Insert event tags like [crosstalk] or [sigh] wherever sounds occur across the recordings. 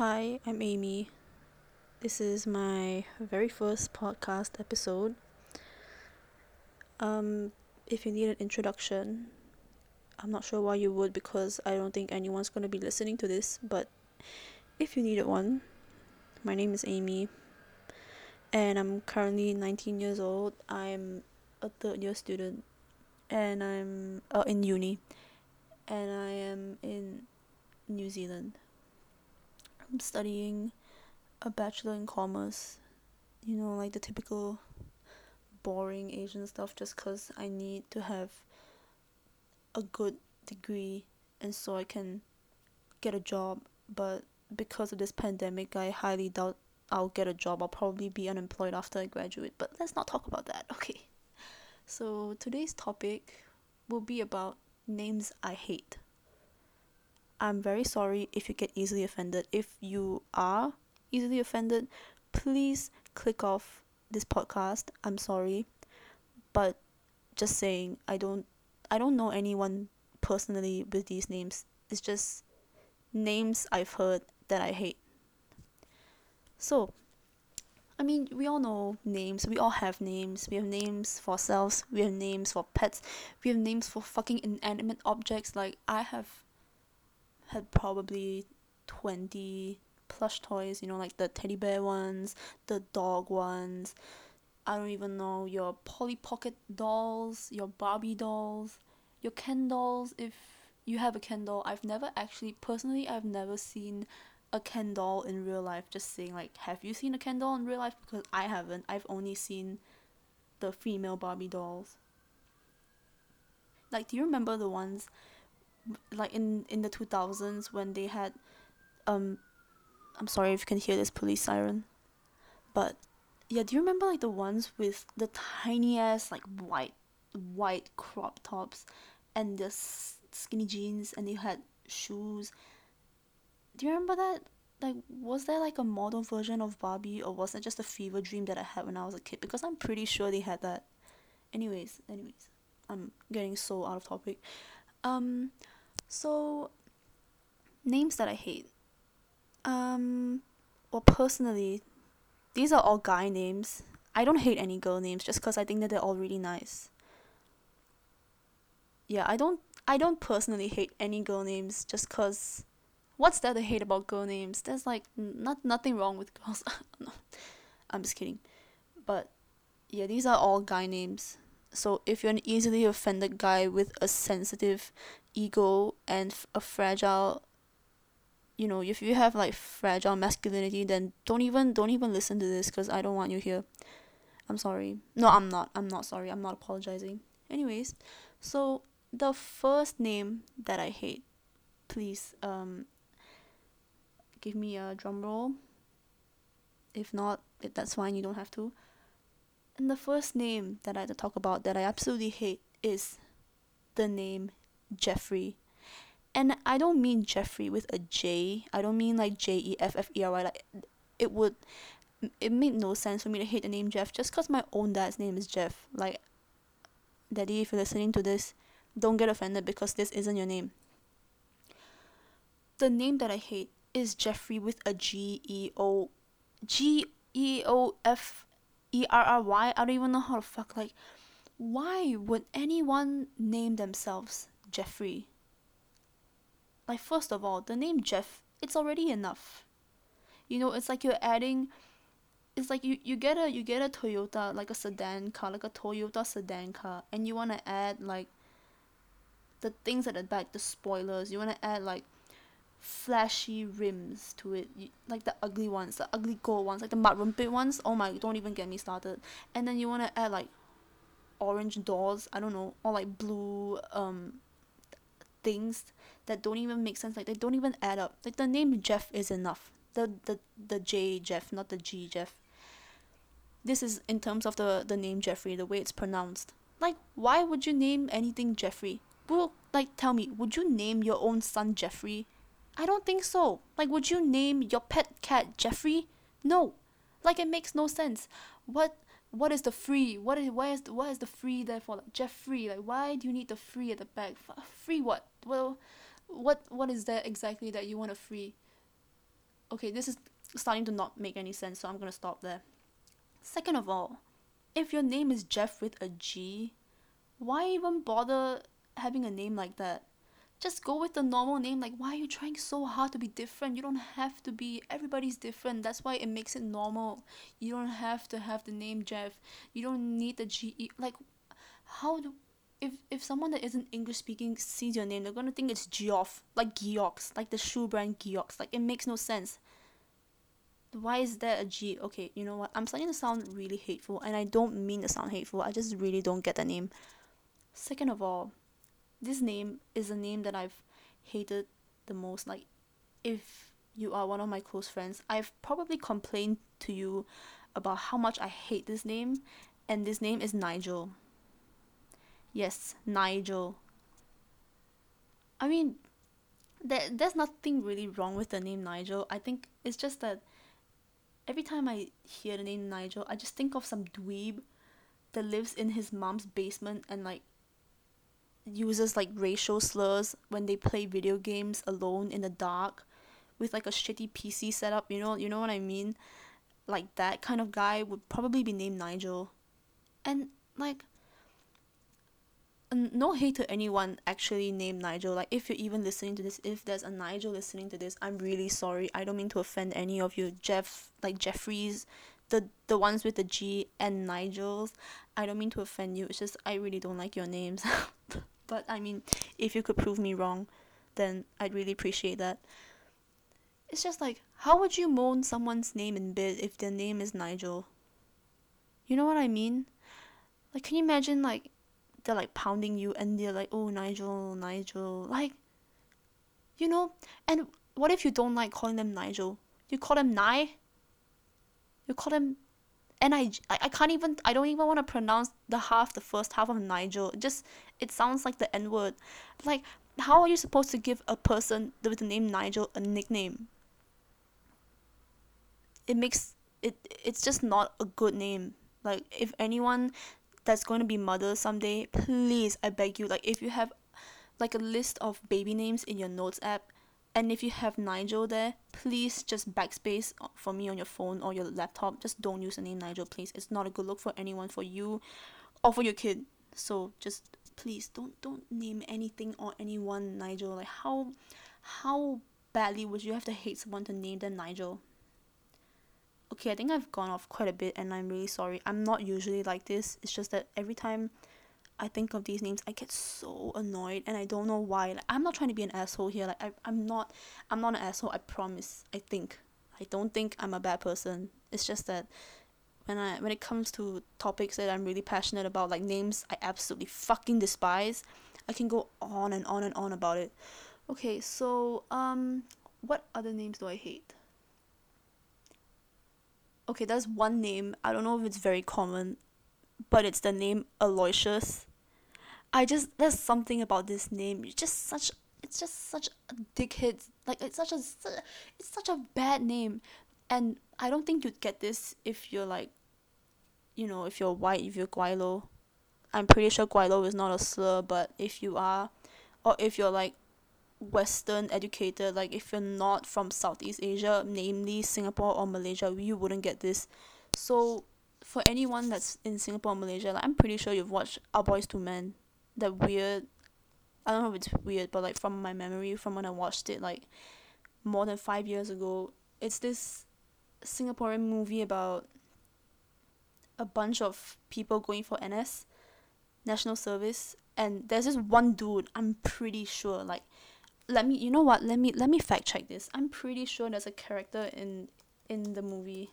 Hi, I'm Amy. This is my very first podcast episode. Um, if you need an introduction, I'm not sure why you would because I don't think anyone's going to be listening to this, but if you needed one, my name is Amy and I'm currently 19 years old. I'm a third year student and I'm uh, in uni and I am in New Zealand. I'm studying a bachelor in commerce. You know, like the typical boring Asian stuff just cuz I need to have a good degree and so I can get a job, but because of this pandemic, I highly doubt I'll get a job. I'll probably be unemployed after I graduate, but let's not talk about that. [laughs] Okay. So, today's topic will be about names I hate. I'm very sorry if you get easily offended. If you are easily offended, please click off this podcast. I'm sorry. But just saying, I don't I don't know anyone personally with these names. It's just names I've heard that I hate. So, I mean, we all know names. We all have names. We have names for ourselves. We have names for pets. We have names for fucking inanimate objects. Like, I have had probably 20 plush toys, you know, like the teddy bear ones, the dog ones. I don't even know your Polly Pocket dolls, your Barbie dolls, your Ken dolls. If you have a Ken doll, I've never actually, personally, I've never seen a Ken doll in real life. Just saying, like, have you seen a Ken doll in real life? Because I haven't. I've only seen the female Barbie dolls. Like, do you remember the ones like in in the 2000s when they had um I'm sorry if you can hear this police siren but yeah do you remember like the ones with the tiny ass like white white crop tops and the skinny jeans and they had shoes? Do you remember that? Like was there like a model version of Barbie or was it just a fever dream that I had when I was a kid? Because I'm pretty sure they had that. Anyways anyways I'm getting so out of topic um so names that I hate. Um well personally, these are all guy names. I don't hate any girl names just cuz I think that they're all really nice. Yeah, I don't I don't personally hate any girl names just cuz what's there to hate about girl names? There's like not nothing wrong with [laughs] girls. [laughs] no, I'm just kidding. But yeah, these are all guy names. So if you're an easily offended guy with a sensitive ego and a fragile you know if you have like fragile masculinity then don't even don't even listen to this because i don't want you here. I'm sorry. No i'm not. I'm not sorry. I'm not apologizing. Anyways so the first name that i hate please um give me a drum roll. If not that's fine. You don't have to and the first name that i talk about that i absolutely hate is the name Jeffrey. And I don't mean Jeffrey with a J. I don't mean like J E F F E R Y. Like it would, it made no sense for me to hate the name Jeff just because my own dad's name is Jeff. Like, Daddy, if you're listening to this, don't get offended because this isn't your name. The name that I hate is Jeffrey with a G E O G E O F E R R Y. I don't even know how to fuck like why would anyone name themselves Jeffrey. Like first of all, the name Jeff, it's already enough. You know, it's like you're adding it's like you, you get a you get a Toyota like a sedan car, like a Toyota sedan car, and you wanna add like the things at the back, the spoilers, you wanna add like flashy rims to it, you, like the ugly ones, the ugly gold ones, like the mud rumpet ones. Oh my, don't even get me started. And then you wanna add like orange doors, I don't know, or like blue um things that don't even make sense like they don't even add up. Like the name jeff is enough. The the the j jeff not the g jeff. This is in terms of the the name jeffrey the way it's pronounced. Like why would you name anything jeffrey? Well like tell me would you name your own son jeffrey i don't think so. Like would you name your pet cat jeffrey? No. Like it makes no sense. What what is the free what is why is the, the free there for like jeffrey? Like why do you need the free at the back? Free what? Well what what is that exactly that you want to free? Okay, this is starting to not make any sense, so I'm gonna stop there. Second of all, if your name is Jeff with a G, why even bother having a name like that? Just go with the normal name. Like, why are you trying so hard to be different? You don't have to be. Everybody's different. That's why it makes it normal. You don't have to have the name Jeff. You don't need the G. Like, how do if if someone that isn't English speaking sees your name, they're gonna think it's Geoff, like Geox, like the shoe brand Geox. Like it makes no sense. Why is there a G? Okay, you know what? I'm starting to sound really hateful, and I don't mean to sound hateful. I just really don't get the name. Second of all, this name is a name that I've hated the most. Like, if you are one of my close friends, I've probably complained to you about how much I hate this name, and this name is Nigel. Yes, Nigel. I mean, there, there's nothing really wrong with the name Nigel. I think it's just that every time I hear the name Nigel, I just think of some dweeb that lives in his mom's basement and like uses like racial slurs when they play video games alone in the dark with like a shitty PC setup, you know, you know what I mean? Like that kind of guy would probably be named Nigel. And like no hate to anyone actually named Nigel. Like, if you're even listening to this, if there's a Nigel listening to this, I'm really sorry. I don't mean to offend any of you. Jeff, like Jeffries, the the ones with the G and Nigels. I don't mean to offend you. It's just I really don't like your names. [laughs] but I mean, if you could prove me wrong, then I'd really appreciate that. It's just like, how would you moan someone's name in bed if their name is Nigel? You know what I mean? Like, can you imagine like they're like pounding you and they're like, oh, Nigel, Nigel. Like, you know? And what if you don't like calling them Nigel? You call them Nye? You call him And I, I can't even, I don't even want to pronounce the half, the first half of Nigel. It just, it sounds like the N word. Like, how are you supposed to give a person with the name Nigel a nickname? It makes, it, it's just not a good name. Like, if anyone that's going to be mother someday, please, I beg you, like if you have like a list of baby names in your notes app, and if you have Nigel there, please just backspace for me on your phone or your laptop. Just don't use the name Nigel, please. It's not a good look for anyone, for you, or for your kid. So just please don't don't name anything or anyone Nigel. Like how how badly would you have to hate someone to name them Nigel? okay, I think I've gone off quite a bit and I'm really sorry. I'm not usually like this. It's just that every time I think of these names, I get so annoyed and I don't know why. Like, I'm not trying to be an asshole here. Like I, I'm not I'm not an asshole, I promise. I think. I don't think I'm a bad person. It's just that when I when it comes to topics that I'm really passionate about, like names I absolutely fucking despise, I can go on and on and on about it. Okay, so um what other names do I hate? okay, there's one name. I don't know if it's very common, but it's the name Aloysius. I just there's something about this name. It's just such it's just such a dickhead. Like it's such a it's such a bad name, and I don't think you'd get this if you're like, you know, if you're white, if you're Gweilo. I'm pretty sure Gweilo is not a slur, but if you are, or if you're like western educated like if you're not from southeast asia namely singapore or malaysia you wouldn't get this so for anyone that's in singapore or malaysia like i'm pretty sure you've watched our boys to men that weird i don't know if it's weird but like from my memory from when i watched it like more than five years ago it's this singaporean movie about a bunch of people going for ns national service and there's this one dude i'm pretty sure like let me you know what let me let me fact check this. I'm pretty sure there's a character in in the movie.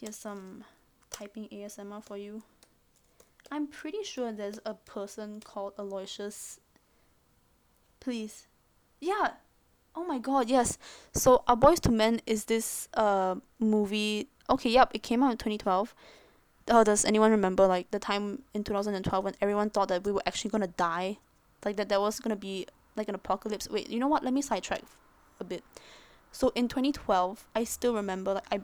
Here's some typing asmr for you i'm pretty sure there's a person called aloysius. Please. Yeah. Oh my god yes. So our boys to men is this uh movie. Okay yep it came out in 2012 oh does anyone remember like the time in 2012 when everyone thought that we were actually gonna die? Like that there was gonna be like an apocalypse? Wait you know what? Let me sidetrack a bit. So in 2012 i still remember like i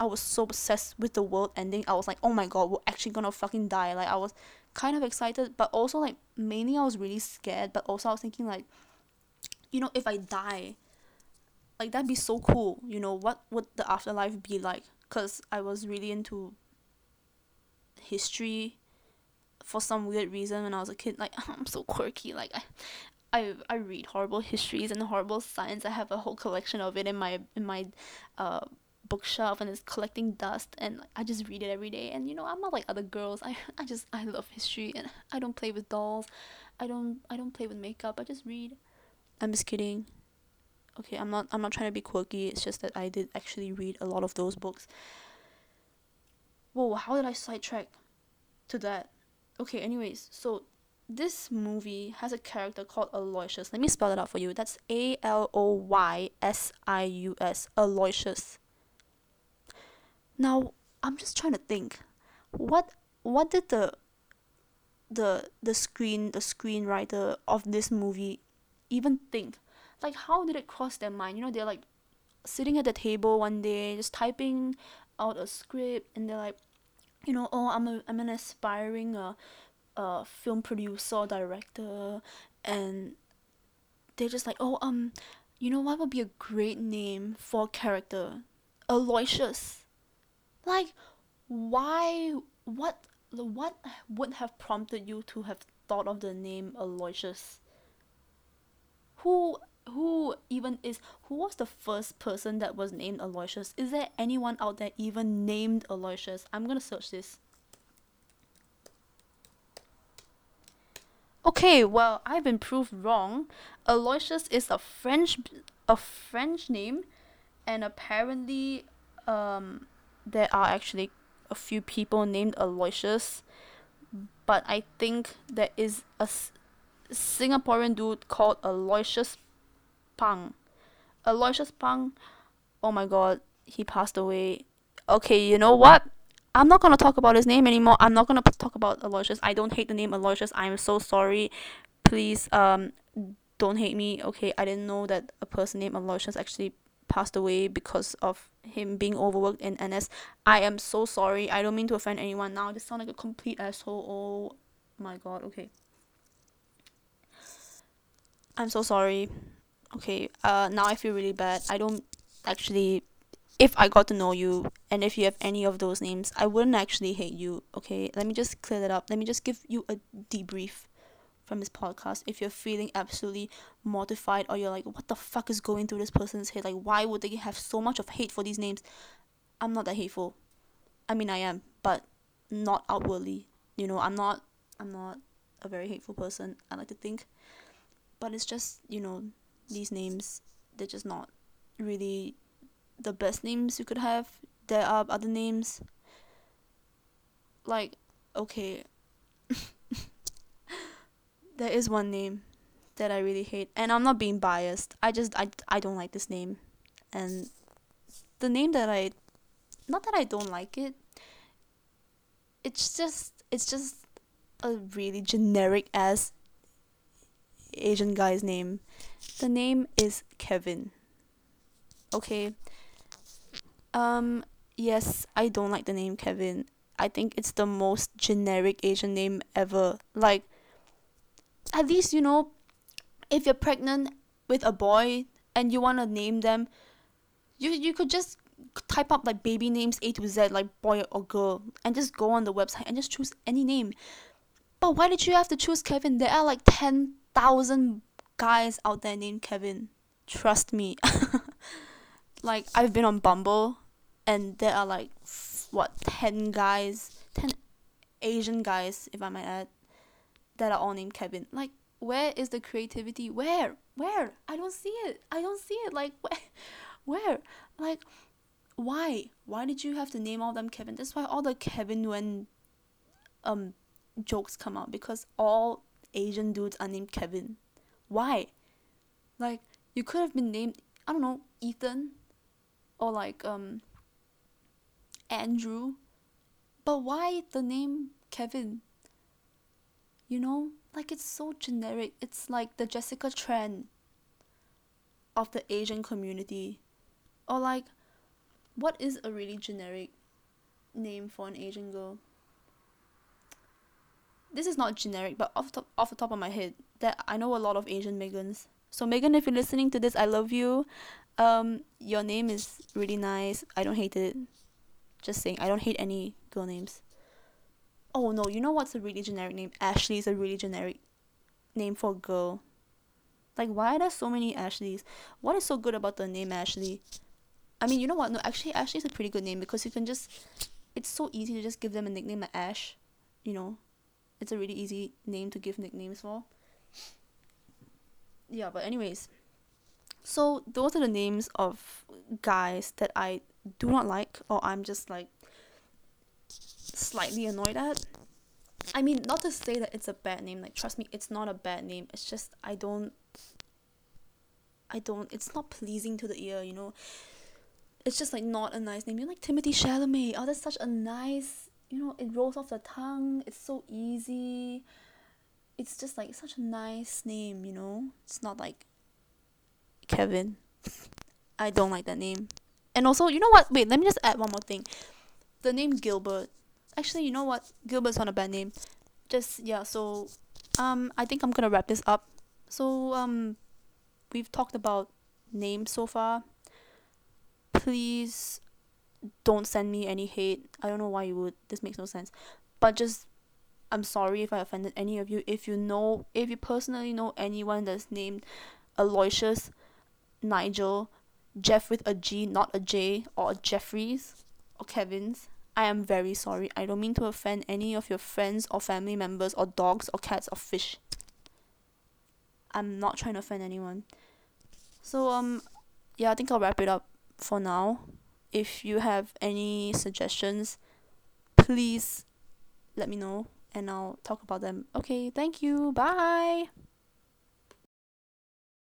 i was so obsessed with the world ending. I was like oh my god we're actually gonna fucking die. Like i was kind of excited but also like mainly i was really scared but also i was thinking like you know if i die like that'd be so cool. You know what would the afterlife be like? Because i was really into history for some weird reason when i was a kid. Like [laughs] i'm so quirky. Like i I, I read horrible histories and horrible science. I have a whole collection of it in my in my uh bookshelf and it's collecting dust and I just read it every day. And you know I'm not like other girls. I [laughs] I just I love history and I don't play with dolls. I don't I don't play with makeup. I just read. I'm just kidding. Okay i'm not i'm not trying to be quirky. It's just that i did actually read a lot of those books. Whoa how did i sidetrack to that? Okay anyways so this movie has a character called aloysius. Let me spell it out for you. That's a-l-o-y-s-i-u-s aloysius now i'm just trying to think. What what did the the the screen the screenwriter of this movie even think? Like how did it cross their mind? You know they're like sitting at the table one day just typing out a script and they're like you know oh i'm a i'm an aspiring uh, uh film producer director and they're just like oh um you know what would be a great name for a character? Aloysius like why what what would have prompted you to have thought of the name aloysius who who even is who was the first person that was named Aloysius? Is there anyone out there even named Aloysius? I'm gonna search this. Okay, well, I've been proved wrong. Aloysius is a French a French name and apparently um there are actually a few people named Aloysius but I think there is a Singaporean dude called Aloysius Pang. Aloysius Pang, oh my god, he passed away. Okay, you know what? I'm not gonna talk about his name anymore. I'm not gonna talk about Aloysius. I don't hate the name Aloysius. I'm so sorry. Please, um, don't hate me. Okay, I didn't know that a person named Aloysius actually passed away because of him being overworked in NS. I am so sorry. I don't mean to offend anyone now. I just sound like a complete asshole. Oh my god. Okay. I'm so sorry okay uh now i feel really bad i don't actually if i got to know you and if you have any of those names i wouldn't actually hate you okay let me just clear that up let me just give you a debrief from this podcast if you're feeling absolutely mortified or you're like what the fuck is going through this person's head? Like why would they have so much of hate for these names? I'm not that hateful. I mean i am but not outwardly. You know i'm not i'm not a very hateful person i like to think. But it's just you know these names they're just not really the best names you could have. There are other names. Like okay [laughs] there is one name that I really hate and I'm not being biased I just I, I don't like this name and the name that I not that I don't like it it's just it's just a really generic ass Asian guy's name. The name is Kevin. Okay. Um yes, I don't like the name Kevin. I think it's the most generic Asian name ever. Like at least you know if you're pregnant with a boy and you want to name them you you could just type up like baby names A to Z like boy or girl and just go on the website and just choose any name. But why did you have to choose Kevin? There are like 10 thousand guys out there named Kevin. Trust me. [laughs] like I've been on Bumble and there are like what 10 guys, 10 Asian guys if I might add that are all named Kevin. Like where is the creativity? Where? Where? I don't see it. I don't see it. Like [laughs] where? Where? Like why? Why did you have to name all them Kevin? That's why all the Kevin when um jokes come out because all Asian dudes are named Kevin. Why? Like you could have been named I don't know Ethan or like um Andrew, but why the name Kevin? You know, like it's so generic. It's like the Jessica Tran of the Asian community, or like, what is a really generic name for an Asian girl? this is not generic, but off the off the top of my head, that I know a lot of Asian Megans. So Megan, if you're listening to this, I love you. um your name is really nice i don't hate it just saying i don't hate any girl names oh no you know what's a really generic name? Ashley is a really generic name for a girl. Like why are there so many ashleys? What is so good about the name ashley? I mean you know what? No actually ashley is a pretty good name because you can just it's so easy to just give them a nickname like ash you know? It's a really easy name to give nicknames for. Yeah but anyways. So those are the names of guys that i do not like or i'm just like slightly annoyed at. I mean not to say that it's a bad name like trust me it's not a bad name. It's just i don't i don't it's not pleasing to the ear you know? It's just like not a nice name. You're like Timothy chalamet oh that's such a nice you know it rolls off the tongue. It's so easy. It's just like such a nice name you know? It's not like kevin. [laughs] I don't like that name. And also you know what? Wait let me just add one more thing. The name gilbert actually you know what? Gilbert's not a bad name. Just yeah so um i think i'm gonna wrap this up. So um we've talked about names so far. Please don't send me any hate. I don't know why you would. This makes no sense. But just i'm sorry if i offended any of you. If you know if you personally know anyone that's named aloysius nigel jeff with a g not a j or jeffries or kevin's I am very sorry. I don't mean to offend any of your friends or family members or dogs or cats or fish. I'm not trying to offend anyone. So um yeah, I think I'll wrap it up for now. If you have any suggestions, please let me know and I'll talk about them. Okay, thank you. Bye.